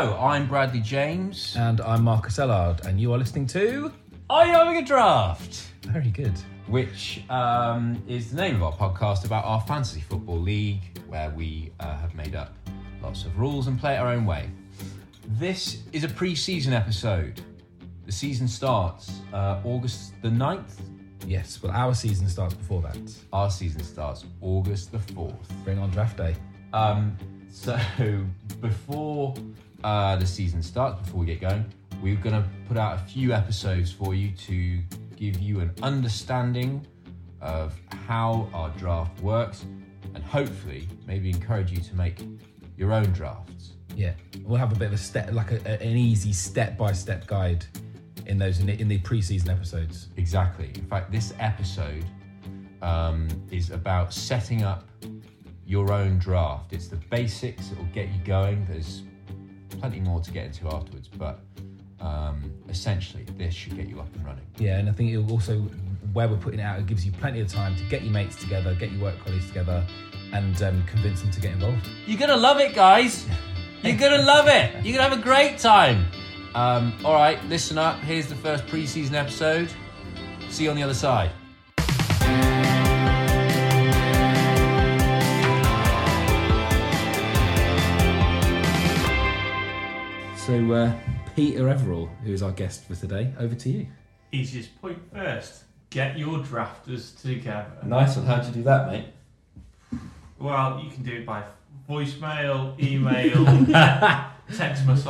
Hello, I'm Bradley James. And I'm Marcus Ellard, and you are listening to. Are you having a draft? Very good. Which um, is the name of our podcast about our fantasy football league, where we uh, have made up lots of rules and play it our own way. This is a pre season episode. The season starts uh, August the 9th. Yes, well, our season starts before that. Our season starts August the 4th. Bring on draft day. Um, so before uh, the season starts, before we get going, we're going to put out a few episodes for you to give you an understanding of how our draft works and hopefully maybe encourage you to make your own drafts. Yeah, we'll have a bit of a step, like a, a- an easy step by step guide in those in the, in the pre-season episodes. Exactly. In fact, this episode um, is about setting up your own draft. It's the basics, it'll get you going. There's plenty more to get into afterwards, but um, essentially, this should get you up and running. Yeah, and I think it'll also where we're putting it out, it gives you plenty of time to get your mates together, get your work colleagues together, and um, convince them to get involved. You're gonna love it, guys. You're gonna love it. You're gonna have a great time. Um, all right, listen up. Here's the first preseason episode. See you on the other side. So, uh, Peter Everall, who is our guest for today, over to you. Easiest point first. Get your drafters together. Nice one. How'd you do that, mate? Well, you can do it by voicemail, email, text message,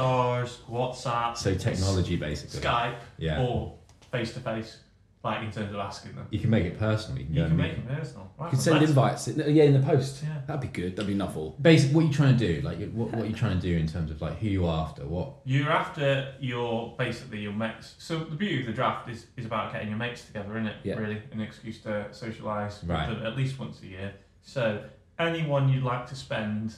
WhatsApp, So technology, basically. Skype, Yeah. or face to face, like in terms of asking them. You can make it personal. You can, You can make it personal. Right, You can send that's- invites. Yeah, in the post. Yeah. That'd be good. That'd be novel. Basically, what are you trying to do? Like, what, what are you trying to do in terms of like who you're after? What? You're after your basically your mates. So the beauty of the draft is, is about getting your mates together, isn't it? Yeah. Really, an excuse to socialise Right. at least once a year. So anyone you'd like to spend.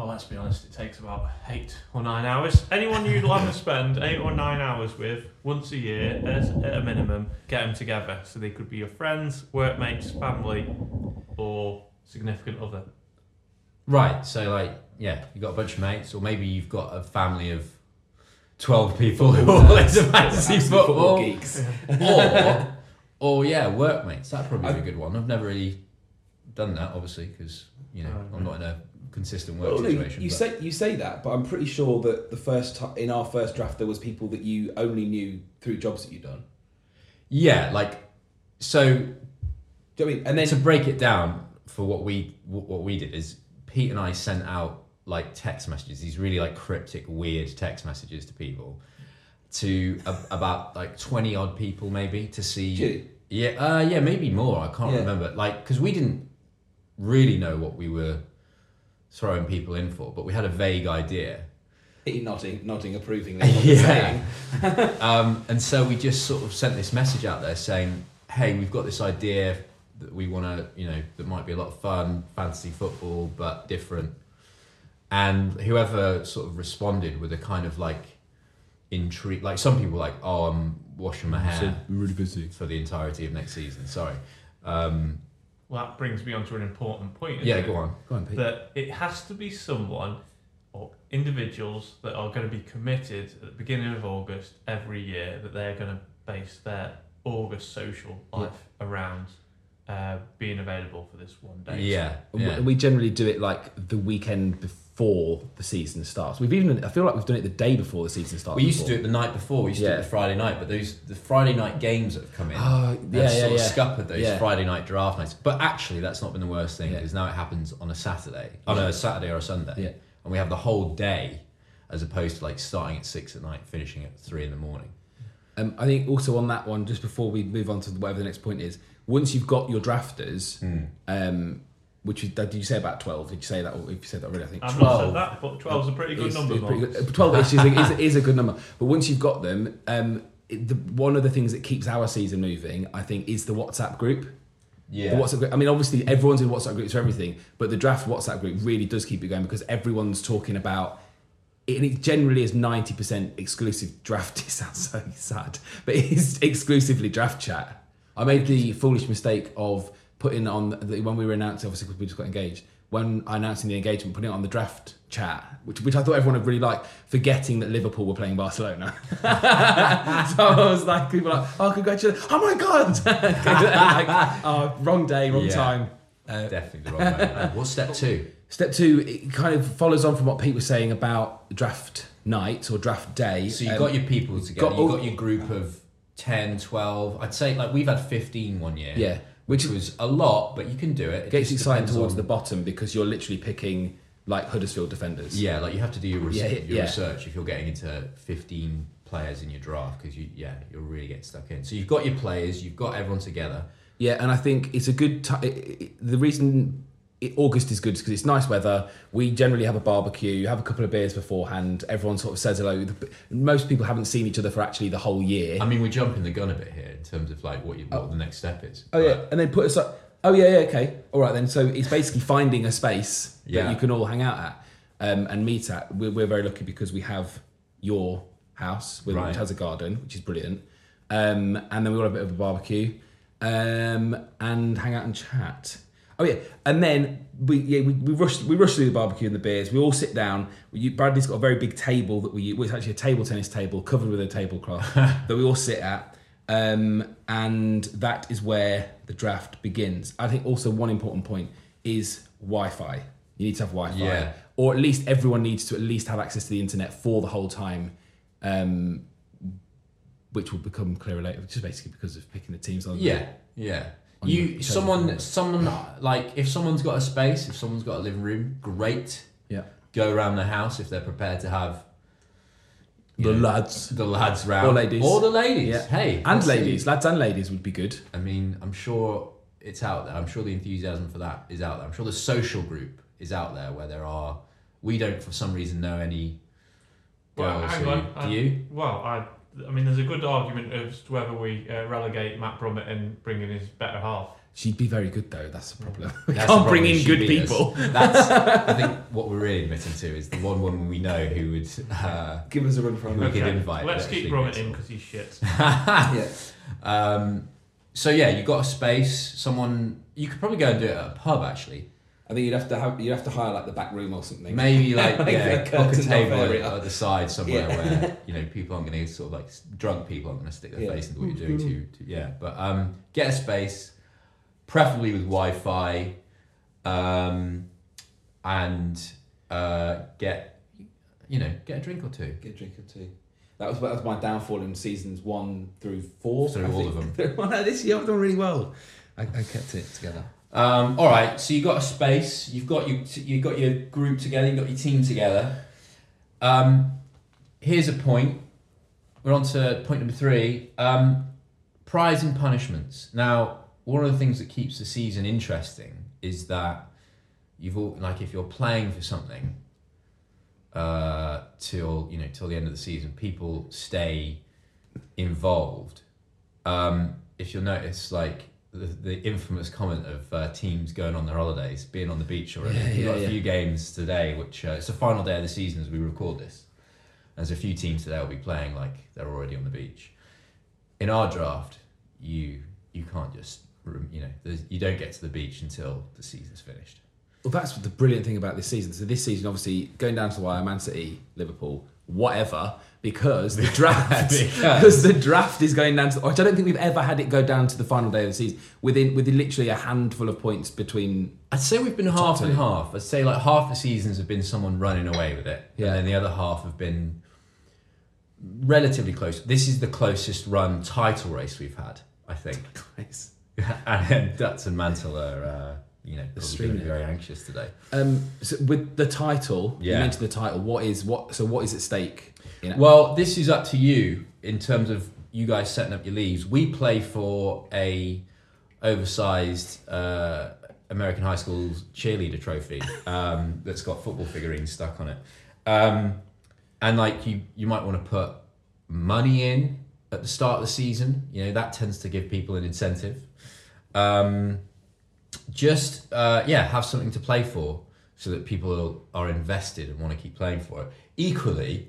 Well, let's be honest, it takes about eight or nine hours. Anyone you'd like to spend eight or nine hours with once a year, as, at a minimum, get them together. So they could be your friends, workmates, family, or significant other. Right. So like, yeah, you've got a bunch of mates, or maybe you've got a family of twelve people who are all into fantasy football, geeks. or, or yeah, workmates. That'd probably be a good one. I've never really done that, obviously, because you know I'm not in a consistent work Well, situation. you say you say that, but I'm pretty sure that the first ti in our first draft there was people that you only knew through jobs that you'd done. yeah, like so. Do you know I mean? And then to break it down for what we what we did is Pete and I sent out like text messages, these really like cryptic, weird text messages to people, to a, about like twenty odd people maybe to see. Yeah, uh, yeah, maybe more. I can't Yeah. remember. Like, because we didn't really know what we were throwing people in for, but we had a vague idea. he nodding, nodding approvingly. yeah. you're um, and so we just sort of sent this message out there saying, "Hey, we've got this idea that we want to, you know, that might be a lot of fun, fantasy football, but different. and whoever sort of responded with a kind of like intrigue, like some people were like, oh, I'm washing my hair really busy. for the entirety of next season. Sorry. Um, Well, that brings me on to an important point. yeah, it? go on. Go on, Pete. That it has to be someone or individuals that are going to be committed at the beginning of August every year that they're going to base their August social life around uh, being available for this one day. Yeah, yeah. we- We generally do it like the weekend before the season starts. We've even, I feel like we've done it the day before the season starts. We used to do it the night before. We used to do it the Friday night, but those the Friday night games that have come in Oh, have yeah, yeah, sort of scuppered those Yeah. Friday night draft nights. But actually, that's not been the worst thing Yeah. because now it happens on a Saturday, on a Saturday or a Sunday, Yeah. and we have the whole day as opposed to like starting at six at night, finishing at three in the morning. Um, I think also on that one, just before we move on to whatever the next point is, once you've got your drafters, Hmm. um, which is, did you say about twelve? Did you say that? Or if you said that already, I think I've not twelve. said that, but 12 is a pretty good is- number. is pretty good. Twelve is, is, is a good number, but once you've got them, um, it, the, one of the things that keeps our season moving, I think, is the WhatsApp group. Yeah, The WhatsApp group. I mean, obviously, everyone's in WhatsApp groups for everything, but the draft WhatsApp group really does keep it going because everyone's talking about. And it generally is ninety percent exclusive draft. It sounds so sad, but it is exclusively draft chat. I made the foolish mistake of putting on the, when we were announcing, obviously because we just got engaged. When I announcing the engagement, putting it on the draft chat, which which I thought everyone would really like, forgetting that Liverpool were playing Barcelona. so I was like, people were like, oh, congratulations! Oh my god! like, oh, wrong day, wrong Yeah. time. definitely the wrong way. What's step two? Step two, it kind of follows on from what Pete was saying about draft night or draft day. So you've Um, got your people together. got you've got your group of 10, 12. I'd say like we've had 15 one year. Yeah. Which was a lot, but you can do it. It gets exciting towards on- the bottom because you're literally picking like Huddersfield defenders. Yeah, like you have to do your, res- Yeah, your yeah. research if you're getting into 15 players in your draft because you, yeah, you'll really get stuck in. So you've got your players, you've got everyone together. Yeah, and I think it's a good time. The reason it, August is good because it's nice weather. We generally have a barbecue, you have a couple of beers beforehand. Everyone sort of says hello. The- Most people haven't seen each other for actually the whole year. I mean, we're jumping the gun a bit here in terms of like what, you, what the next step is. Oh yeah, and then put us up. Oh yeah, yeah, okay, all right then. So it's basically finding a space Yeah. that you can all hang out at um, and meet at. We're, we're very lucky because we have your house, with, Right. which has a garden, which is brilliant. Um, and then we all have a bit of a barbecue um, and hang out and chat. Oh yeah, and then we yeah we, we rush we rush through the barbecue and the beers. We all sit down. We, Bradley's got a very big table that we it's actually a table tennis table covered with a tablecloth that we all sit at. Um, and that is where the draft begins. I think also one important point is Wi-Fi. You need to have Wi-Fi, Yeah. or at least everyone needs to at least have access to the internet for the whole time, um, which will become clearer later. Just basically because of picking the teams on. Yeah, yeah. On You someone someone like if someone's got a space, if someone's got a living room, great. yeah. Go around the house if they're prepared to have The know, lads the lads round Or ladies. or the ladies. Yeah. Hey, and let's see. ladies, lads and ladies would be good. I mean, I'm sure it's out there. I'm sure the enthusiasm for that is out there. I'm sure the social group is out there where there are. We don't, for some reason, know any Well, girls. hang on. Do I- you? Well, I, I mean, there's a good argument as to whether we uh, relegate Matt Brummett and bring in his better half. She'd be very good though. That's the problem. We That's the can't bring in she good beat us. people. That's, I think, what we're really admitting to is the one woman we know who would. Uh, Give us a run for We could invite, Let's but keep actually Brummett in because he's shit. yeah. um, so yeah, you've got a space. Someone you could probably go and do it at a pub actually. I think you'd have to have you'd have to hire like the back room or something. Maybe like Like yeah, the book a curtains off table area. at the side somewhere Yeah. where you know people aren't going to sort of like drunk people aren't going to stick their Yeah. face into what you're doing to, to yeah. But um, get a space, preferably with Wi-Fi, um, and uh, get you know get a drink or two. Get a drink or two. That was that was my downfall in seasons one through four. Through I all think. of them. this year I've done really well. I, I kept it together. Um, all right, so you've got a space, you've got your you've got your group together, you have got your team together. Um, here's a point. We're on to point number three. Um, prize and punishments. Now, one of the things that keeps the season interesting is that you've all like if you're playing for something uh, till you know till the end of the season, people stay involved. Um, if you'll notice, like the, the infamous comment of uh, teams going on their holidays, being on the beach already. Yeah, We've yeah, got a yeah. few games today, which uh, it's the final day of the season as we record this. There's a few teams today will be playing like they're already on the beach. In our draft, you you can't just you know you don't get to the beach until the season's finished. Well, that's the brilliant thing about this season. So this season, obviously, going down to the wire, Man City, Liverpool, whatever, because the draft, Because. the draft is going down to. Which I don't think we've ever had it go down to the final day of the season within within literally a handful of points between. I'd say we've been half and half. I'd say like half the seasons have been someone running away with it, Yeah. and then the other half have been relatively close. This is the closest run title race we've had, I think. and then Dutz and Mantle are, uh, you know, probably going to Extremely. be very anxious today. Um, so with the title, you Yeah. mentioned the title. What is what? So what is at stake? You know? Well, this is up to you in terms of you guys setting up your leagues. We play for a oversized uh, American high school cheerleader trophy um, that's got football figurines stuck on it, um, and like you, you might want to put money in at the start of the season. You know that tends to give people an incentive. Um, just uh, yeah, have something to play for so that people are invested and want to keep playing for it. Equally,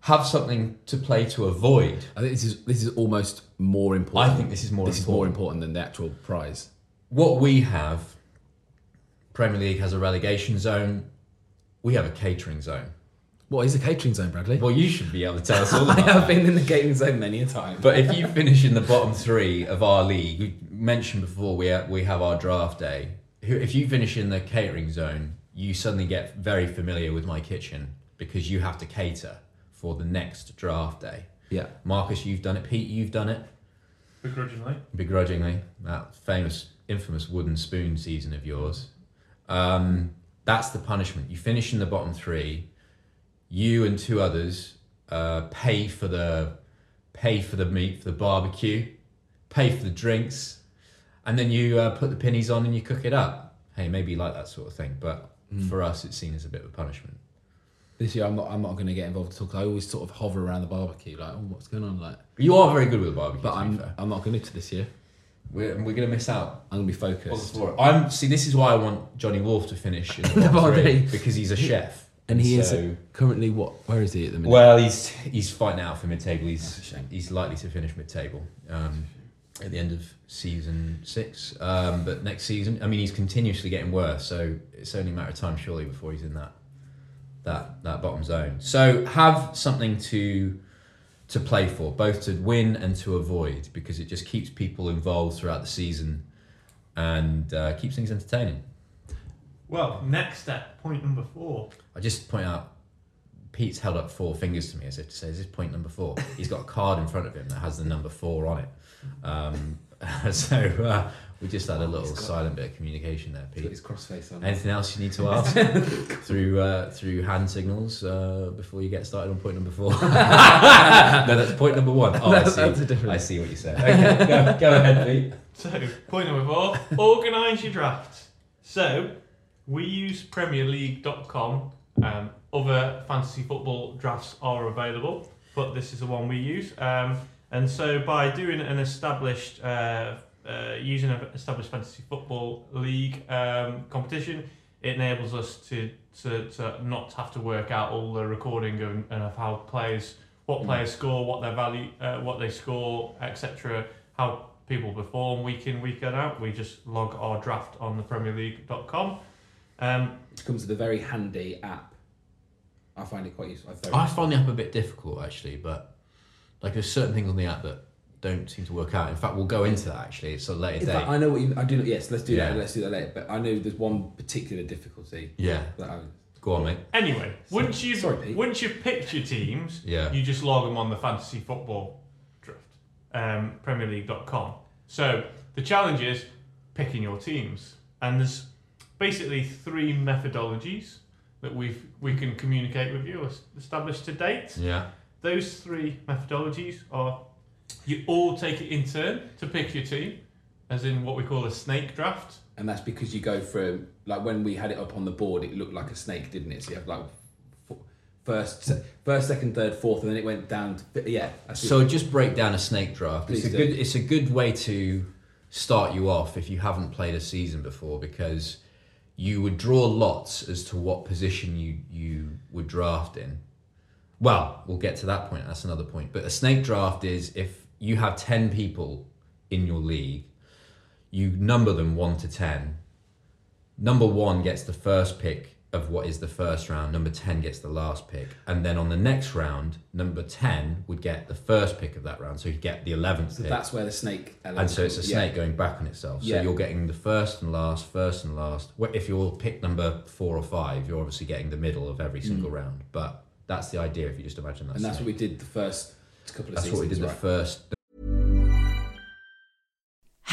have something to play to avoid. I think this is this is almost more important. I think this is more This is more important. important than the actual prize. What we have, Premier League has a relegation zone. We have a catering zone. What is a catering zone, Bradley? Well, you should be able to tell us all I about have that. been in the catering zone many a time. But if you finish in the bottom three of our league, we mentioned before we ha- we have our draft day. If you finish in the catering zone, you suddenly get very familiar with my kitchen because you have to cater for the next draft day. yeah, Marcus, you've done it. Pete, you've done it Begrudgingly. begrudgingly. That famous, infamous wooden spoon season of yours. Um, that's the punishment. You finish in the bottom three. You and two others uh, pay for the pay for the meat for the barbecue, pay for the drinks, and then you uh, put the pennies on and you cook it up. Hey, maybe you like that sort of thing, but for us, it's seen as a bit of a punishment. this year I'm not. I'm not going to get involved at all because I always sort of hover around the barbecue, like, oh, what's going on, like. You are very good with the barbecue. But I'm. I'm not going to this year. we're, we're going to miss out. I'm going to be focused. I'm see. This is why I want Johnny Wolf to finish in the The bottom bottom three, three. because he's a chef, And he so, is currently what? Where is he at the minute? Well, he's he's fighting out for mid-table. He's he's likely to finish mid-table um, at the end of season six. Um, but next season, I mean, he's continuously getting worse. So it's only a matter of time, surely, before he's in that that that bottom zone. So have something to to play for, both to win and to avoid, because it just keeps people involved throughout the season and uh, keeps things entertaining. Well, next step, point number four. I just point out Pete's held up four fingers to me as if to say, "Is this point number four? He's got a card in front of him that has the number four on it. Um, so uh, we just had a little silent bit of communication there, Pete. his crossface on. Anything else you need to ask through uh, through hand signals uh, before you get started on point number four? no, that's point number one. Oh, I That's- see. that's a different- I see what you said. Okay, go, go ahead, Pete. So, point number four, organise your draft. So, we use PremierLeague.com. Um, other fantasy football drafts are available, but this is the one we use. Um, and so, by doing an established, uh, uh, using an established fantasy football league um, competition, it enables us to, to, to not have to work out all the recording and, and of how players, what players score, what their value, uh, what they score, etc. How people perform week in, week out. We just log our draft on the PremierLeague.com. Um, It comes with a very handy app. I find it quite useful. I very I find the app a bit difficult actually, but like there's certain things on the app that don't seem to work out. In fact, we'll go into that actually. It's a later In date. fact, I know what you. I do. Yes, let's do Yeah. that. Let's do that later. But I know there's one particular difficulty yeah, that I. go on, mate. anyway, once you've Sorry, Pete. once you've picked your teams, Yeah. you just log them on the fantasy football draft, um, PremierLeague.com. So the challenge is picking your teams, and there's basically three methodologies that we've we can communicate with you established to date. Yeah. Those three methodologies are you all take it in turn to pick your team, as in what we call a snake draft. And that's because you go from like when we had it up on the board, it looked like a snake, didn't it? So you have like first, first, second, third, fourth, and then it went down. To, yeah. So just break down a snake draft. It's a do. good. It's a good way to start you off if you haven't played a season before because you would draw lots as to what position you you would draft in. Well, we'll get to that point. That's another point. But a snake draft is if you have 10 people in your league, you number them 1 to 10. Number 1 gets the first pick of what is the first round, number 10 gets the last pick. And then on the next round, number 10 would get the first pick of that round. So he'd get the 11th So pick. that's where the snake. and so it's a snake yeah. going back on itself. So Yeah. you're getting the first and last, first and last. If you're pick number four or five, you're obviously getting the middle of every single round. But that's the idea if you just imagine that. Mm. And that's what we did the first couple of That's seasons. what we did right? the first.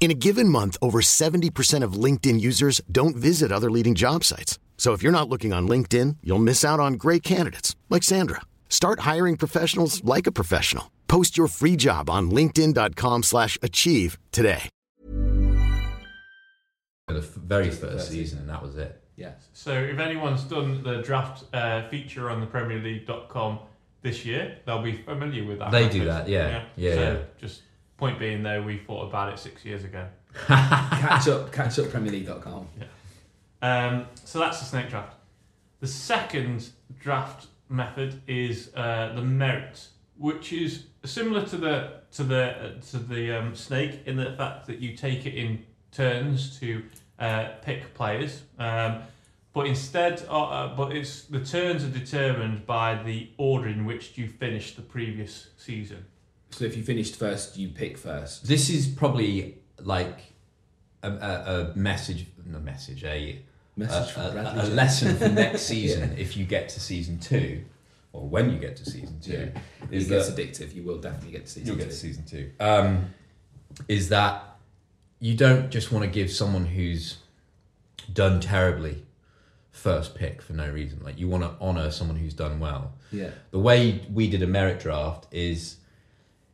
In a given month, over 70% of LinkedIn users don't visit other leading job sites. So if you're not looking on LinkedIn, you'll miss out on great candidates like Sandra. Start hiring professionals like a professional. Post your free job on linkedin.com/achieve slash achieve today. The very first season, and that was it. Yes. So if anyone's done the draft uh, feature on the Premier League.com this year, they'll be familiar with that. They method. do that, yeah. Yeah, so yeah. just point being though, we thought about it six years ago. catch up, catch up PremierLeague.com. Um, so that's the snake draft. The second draft method is uh, the merit, which is similar to the to the uh, to the um, snake in the fact that you take it in turns to uh, pick players. Um, but instead, uh, uh, but it's the turns are determined by the order in which you finished the previous season. So if you finished first, you pick first. This is probably like a, a, a message, no message, a Message a, a- a lesson for next season. If you get to season two, or when you get to season two, It is gets that addictive. You will definitely get to season you'll two. get to season two. Um, is that you don't just want to give someone who's done terribly first pick for no reason. Like you want to honor someone who's done well. Yeah. The way we did a merit draft is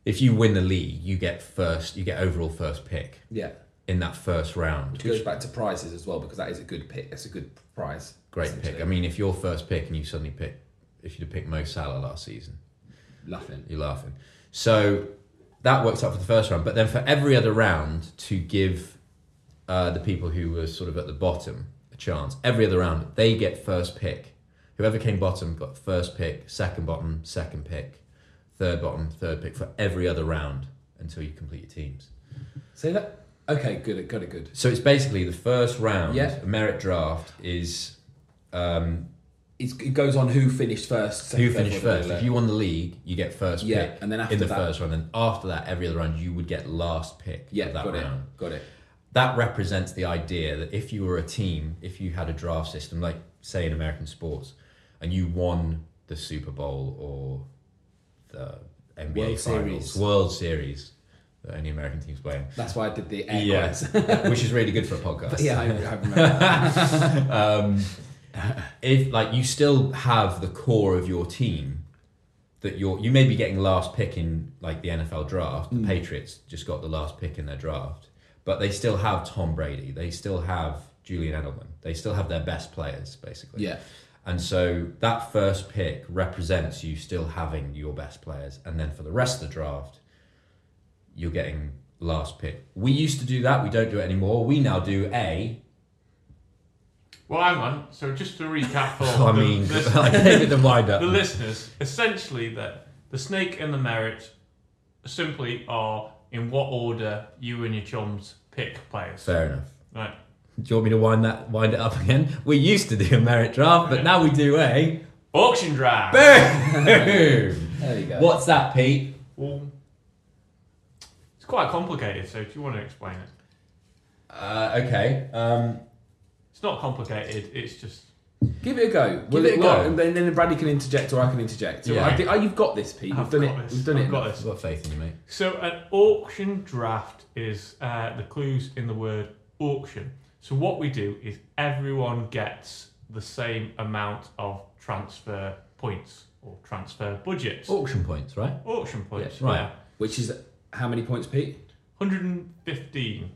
if you win the league, you get first, you get overall first pick Yeah. in that first round. Which goes back to prizes as well because that is a good pick. That's a good prize. Great pick. I mean, if you're first pick and you suddenly pick, if you'd have picked Mo Salah last season, laughing. you're laughing. So that works out for the first round. But then for every other round, to give uh, the people who were sort of at the bottom a chance, every other round, they get first pick. Whoever came bottom got first pick, second bottom, second pick, third bottom, third pick for every other round until you complete your teams. Say that. Okay, good, good, good. So it's basically the first round, Yeah. a merit draft is um, It's, it goes on who finished first. second, who finished first. If you won the league, you get first Yeah, pick and then after in the that- first round. And after that, every other round, you would get last pick yeah, of that got round. it, got it. That represents the idea that if you were a team, if you had a draft system, like say in American sports, and you won the Super Bowl or the NBA World Finals, Series. World Series, that only American teams playing. That's why I did the air Yeah, which is really good for a podcast. yeah, I, I remember. that. um, if like you still have the core of your team that you're you may be getting last pick in like the NFL draft. Mm. The Patriots just got the last pick in their draft, but they still have Tom Brady. They still have Julian Edelman. They still have their best players basically. yeah, And so that first pick represents you still having your best players, and then for the rest of the draft, you're getting last pick. We used to do that. We don't do it anymore. We now do a. Well, hang on. So just to recap for I the mean, listeners- I gave it the wind up. the listeners, essentially that the snake and the merit simply are in what order you and your chums pick players. Fair enough. Right. Do you want me to wind that wind it up again? We used to do a merit draft, but now we do a Auction draft. boom. There you go. What's that, Pete? Well, it's quite complicated, so do you want to explain it? Uh, okay. Um, It's not complicated, it's just. Give it a go. Give it a well, go. And then, then Bradley can interject or I can interject. So Yeah. I think, oh, you've got this, Pete. We've I've done got it. this. We've done I've it. got this. I've got faith in you, mate. So, an auction draft is uh, the clues in the word auction. So, what we do is everyone gets the same amount of transfer points or transfer budgets. Auction points, right? Auction points, Yeah, right. yeah. Which is how many points, Pete? 115.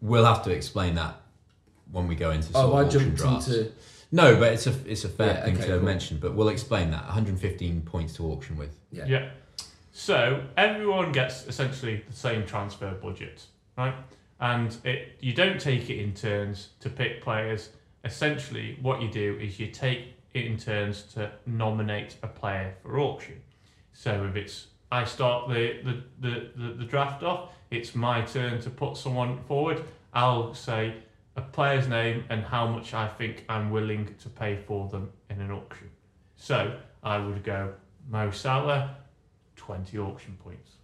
We'll have to explain that when we go into oh, sort Oh, of I auction jumped drafts. into. No, but it's a it's a fair Yeah, thing okay, to cool. mention. But we'll explain that. 115 points to auction with. Yeah. Yeah. So everyone gets essentially the same transfer budget, right? And it you don't take it in turns to pick players. Essentially, what you do is you take it in turns to nominate a player for auction. So if it's I start the the, the, the, the draft off, it's my turn to put someone forward. I'll say a player's name and how much I think I'm willing to pay for them in an auction. So I would go Mo Salah, 20 auction points.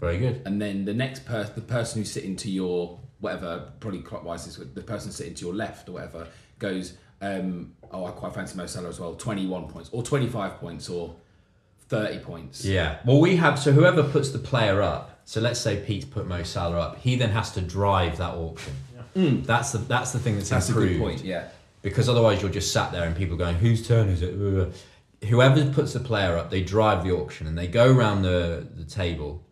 Very good. And then the next person, the person who's sitting to your whatever, probably clockwise is the person sitting to your left or whatever, goes, um, oh, I quite fancy Mo Salah as well, 21 points or 25 points or 30 points. Yeah. Well, we have so whoever puts the player up. So let's say Pete's put Mo Salah up. He then has to drive that auction. Yeah. That's the that's the thing that's, That's a good point, yeah. Because otherwise you're just sat there and people going, whose turn is it? Whoever puts the player up, they drive the auction and they go around the, the table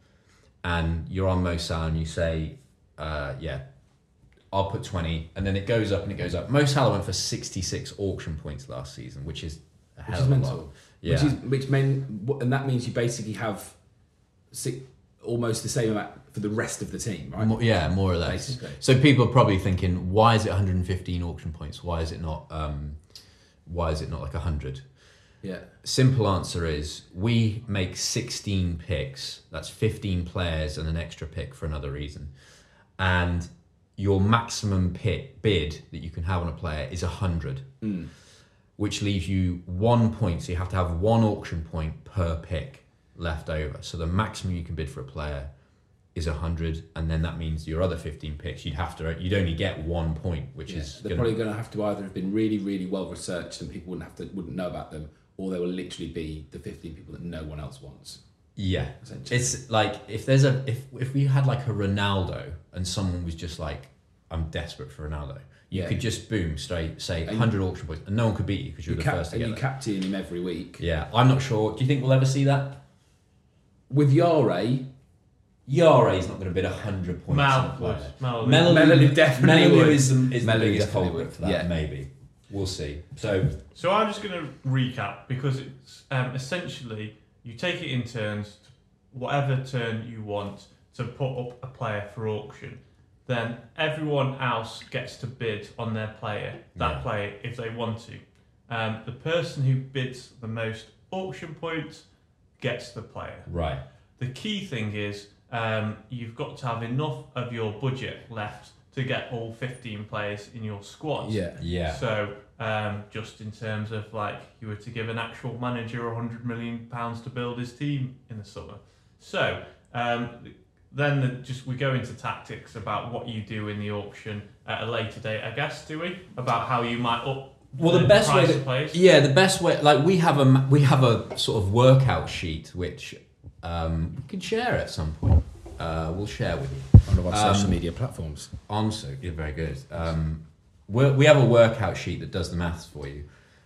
and you're on Mo Salah and you say, uh, yeah, I'll put 20. And then it goes up and it goes up. Mo Salah went for 66 auction points last season, which is a hell Which is of a mental. lot. Yeah. Which is which mean and that means you basically have six, almost the same amount for the rest of the team, right? More, yeah, more or less. Basically. So people are probably thinking, why is it 115 auction points? Why is it not? Um, why is it not like 100? Yeah. Simple answer is we make 16 picks. That's 15 players and an extra pick for another reason. And your maximum pit bid that you can have on a player is 100, hmm. which leaves you one point. So you have to have one auction point per pick left over. So the maximum you can bid for a player is 100 and then that means your other 15 picks you'd have to you'd only get one point which Yeah, is they're gonna- probably going to have to either have been really, really well researched and people wouldn't have to wouldn't know about them, or they will literally be the fifteen people that no one else wants. Yeah, it's like if there's a if if we had like a Ronaldo and someone was just like, I'm desperate for Ronaldo, you Yeah. could just boom straight say And- 100 auction points and no one could beat you because you You the cap- first to and get you captain him every week. Yeah, I'm not sure. Do you think we'll ever see that? With Yare, Yara is not going to bid 100 points on a Mal player. would. Mal would. Melody, Melody definitely Melody would. is the, is the biggest definitely culprit would, for that. yeah. Maybe we'll see. So So I'm just going to recap because it's um, essentially you take it in turns, whatever turn you want to put up a player for auction. Then everyone else gets to bid on their player, that Yeah. player, if they want to. Um, the person who bids the most auction points gets the player. right, The key thing is um, you've got to have enough of your budget left to get all 15 players in your squad. yeah, yeah, So, um, just in terms of like you were to give an actual manager a hundred million pounds to build his team in the summer. So, um, then the, just we go into tactics about what you do in the auction at a later date, I guess. Do we about how you might up? Well, the best way to-? Yeah, the best way, like we have a we have a sort of workout sheet which um, we can share at some point. Uh, we'll share with you on our Um, social media platforms. on so you're very good. Um, we're, we have a workout sheet that does the maths for you.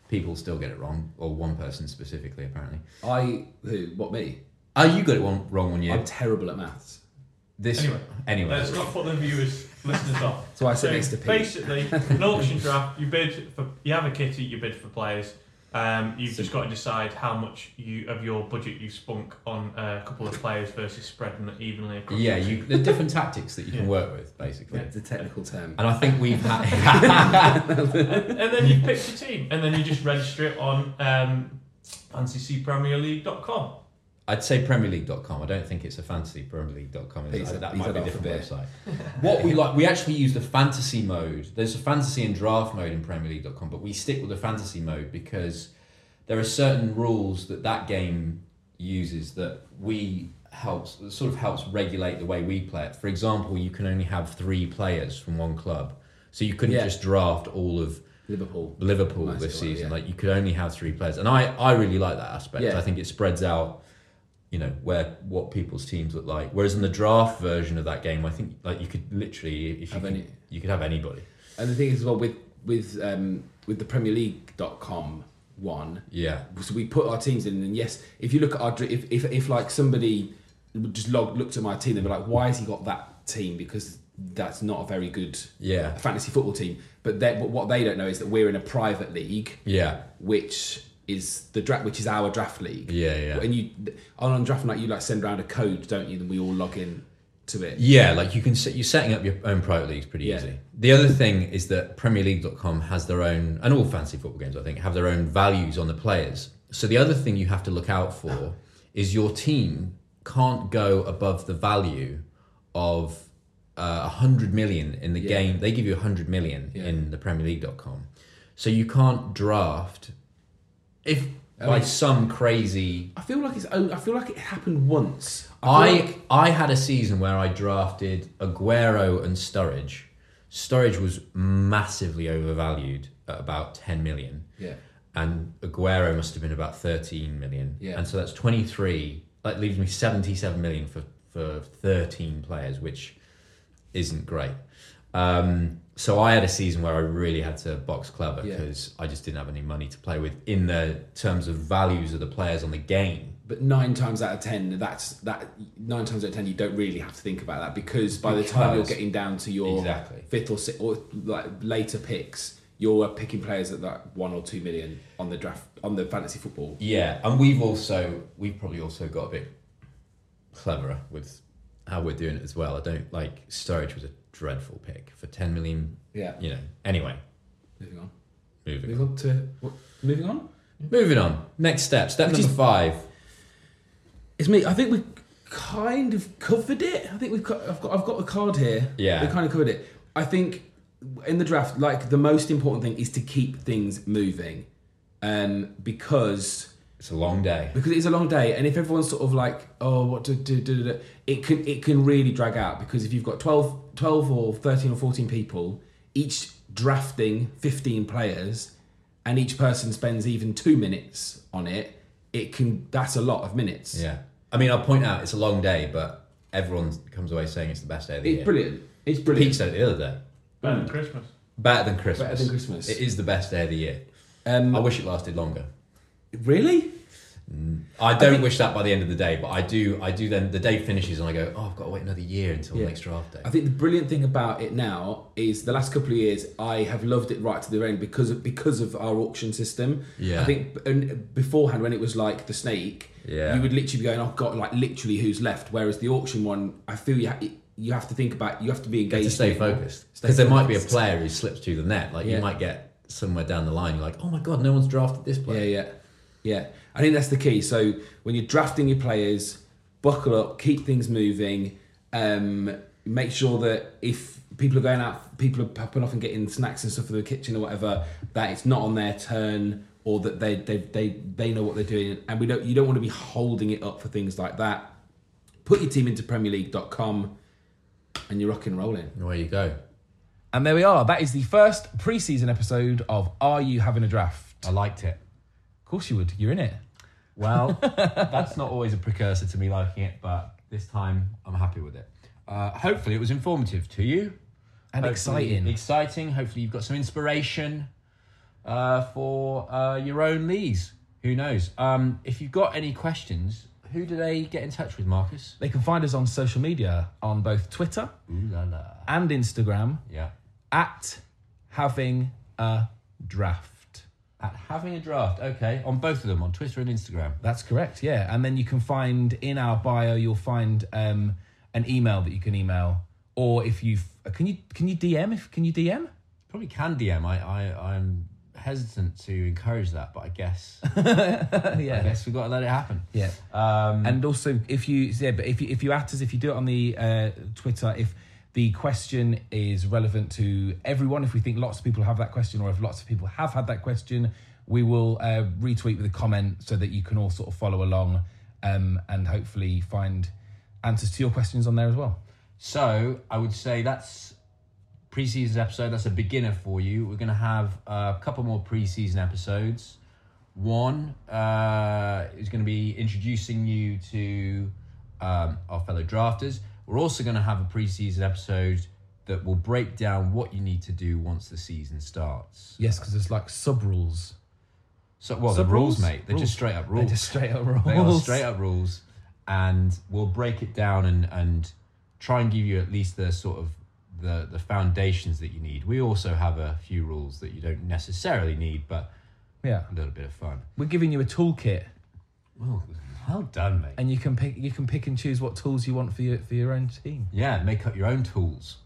People still get it wrong, or one person specifically, apparently. I who what me? Oh, you got it one, wrong one year. I'm terrible at maths. This Anyway, anyway. Let's not put the viewers, listeners off. So I sit So next to Pete. basically, an auction draft, you bid for, you have a kitty, you bid for players. Um, you've just got to decide how much you of your budget you spunk on a couple of players versus spreading it evenly across. Yeah, the you, team. there's different tactics that you can Yeah. work with, basically. It's a technical term. And I think we've had. and then you pick your team, and then you just register it on um, fantasypremierleague.com. I'd say PremierLeague.com. I don't think it's a fantasy PremierLeague.com. Is a- that might be a different website. what we like, we actually use the fantasy mode. There's a fantasy and draft mode in PremierLeague.com, but we stick with the fantasy mode because there are certain rules that that game uses that we helps sort of helps regulate the way we play it. For example, you can only have three players from one club, so you couldn't Yeah. just draft all of Liverpool. Liverpool this season. yeah. Like you could only have three players, and I I really like that aspect. Yeah. I think it spreads out, you know, where what people's teams look like. Whereas in the draft version of that game, I think like you could literally if you Have could, any- you could have anybody. And the thing is, well, with with um, with the Premier League.com one, Yeah, so we put our teams in, and yes, if you look at our if if, if like somebody just log, looked at my team, they'd be like, why has he got that team? Because that's not a very good yeah, fantasy football team. But but what they don't know is that we're in a private league, yeah, which is the draft, which is our draft league. yeah, yeah. And you on, on draft night, you like send around a code, don't you? Then we all log in to it. Yeah, like you can set, you're setting up your own private leagues pretty Yeah. easy. The other thing is that PremierLeague.com has their own, and all fancy football games I think have their own values on the players. So the other thing you have to look out for is your team can't go above the value of uh, 100 million in the Yeah. game. They give you a 100 million Yeah. in the PremierLeague.com. So you can't draft if by some crazy I feel like it's. I feel like it happened once. I, I like- I had a season where I drafted Aguero and Sturridge. Sturridge was massively overvalued at about 10 million. yeah. And Aguero must have been about 13 million. Yeah. And so that's 23. That leaves me 77 million for, for 13 players, which isn't great. Um, so I had a season where I really had to box clever Yeah. because I just didn't have any money to play with in the terms of values of the players on the game. But nine times out of ten, that's that. Nine times out of ten, you don't really have to think about that because by the time you're getting down to your Exactly. fifth or sixth or like later picks, you're picking players at that one or two million on the draft on the fantasy football. Yeah, and we've also we've probably also got a bit cleverer with how we're doing it as well. I don't like Sturridge was a dreadful pick for ten million. Yeah. You know. Anyway, Moving on. moving Moving on. on to what, moving on. Moving on. Next step. Step Which number is- five. It's me. I think we kind of covered it. I think we've got. I've got. I've got a card here. Yeah. We kind of covered it. I think in the draft, like the most important thing is to keep things moving, um, because It's a long day. because it's a long day, and if everyone's sort of like, oh, what to do, do, do, do, it can it can really drag out because if you've got 12, 12 or thirteen or fourteen people, each drafting fifteen players, and each person spends even two minutes on it, it can that's a lot of minutes. Yeah. I mean, I'll point out it's a long day, but everyone comes away saying it's the best day of the It's year. brilliant. It's Pete brilliant. said it the other day. Better than Christmas. Better than Christmas. Better than Christmas. It is the best day of the year. Um, I wish it lasted longer. Really? Mm. I don't think- wish that by the end of the day, but I do. I do. Then the day finishes, and I go, "Oh, I've got to wait another year until Yeah. the next draft day." I think the brilliant thing about it now is the last couple of years I have loved it right to the end because of because of our auction system. Yeah. I think and beforehand when it was like the snake, Yeah. you would literally be going, "Oh God!" Like literally, who's left? Whereas the auction one, I feel you ha- you have to think about you have to be engaged. to stay focused because there might be a player who slips through the net. Like Yeah. you might get somewhere down the line. You're like, "Oh my god, no one's drafted this player." yeah, yeah. I think that's the key. So when you're drafting your players, buckle up, keep things moving. Um, make sure that if people are going out, people are popping off and getting snacks and stuff for the kitchen or whatever, that it's not on their turn or that they they they, they know what they're doing. And we don't you don't want to be holding it up for things like that. Put your team into PremierLeague.com and you're rocking and rolling. And away you go. And there we are. That is the first pre-season episode of Are You Having a Draft? I liked it. Of course you would. You're in it. Well, that's not always a precursor to me liking it, but this time I'm happy with it. Uh, hopefully, it was informative to you And Hopefully exciting. Exciting. Hopefully, you've got some inspiration uh, for uh, your own leagues. Who knows? Um, if you've got any questions, who do they get in touch with, Marcus? They can find us on social media on both Twitter Ooh la la. and Instagram Yeah. at having a draft. At having a draft, okay, on both of them, on Twitter and Instagram. That's correct, yeah. And then you can find in our bio, you'll find um, an email that you can email, or if you can you can you DM if can you DM? Probably can DM. I, I I'm hesitant to encourage that, but I guess yeah, I guess we've got to let it happen. yeah. Um, And also, if you yeah, but if you if you at us, if you do it on the uh, Twitter, if the question is relevant to everyone, if we think lots of people have that question, or if lots of people have had that question, we will uh, retweet with a comment so that you can all sort of follow along um, and hopefully find answers to your questions on there as well. So I would say that's preseason episode. That's a beginner for you. We're going to have a couple more preseason episodes. One uh, is going to be introducing you to um, our fellow drafters. We're also going to have a preseason episode that will break down what you need to do once the season starts. Yes, because there's like sub rules. So, well, the rules, rules? mate, they're Rules. just straight up rules. They're just straight up rules. They are straight up rules, and we'll break it down and and try and give you at least the sort of the the foundations that you need. We also have a few rules that you don't necessarily need, but Yeah, a little bit of fun. we're giving you a toolkit, Well, well done, mate. and you can pick you can pick and choose what tools you want for your for your own team. Yeah, make up your own tools.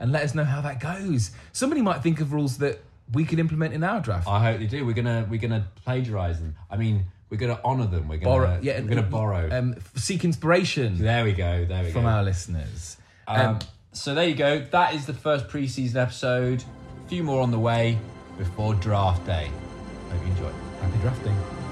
and let us know how that goes. Somebody might think of rules that we could implement in our draft. I hope they do. We're gonna we're gonna plagiarize them. I mean, we're gonna honor them. We're gonna Borrow, yeah, we're gonna borrow. Um, seek inspiration there we go. There we go. from go. our listeners. Um, Um, so there you go. That is the first preseason episode. A few more on the way before draft day. Hope you enjoy. happy drafting.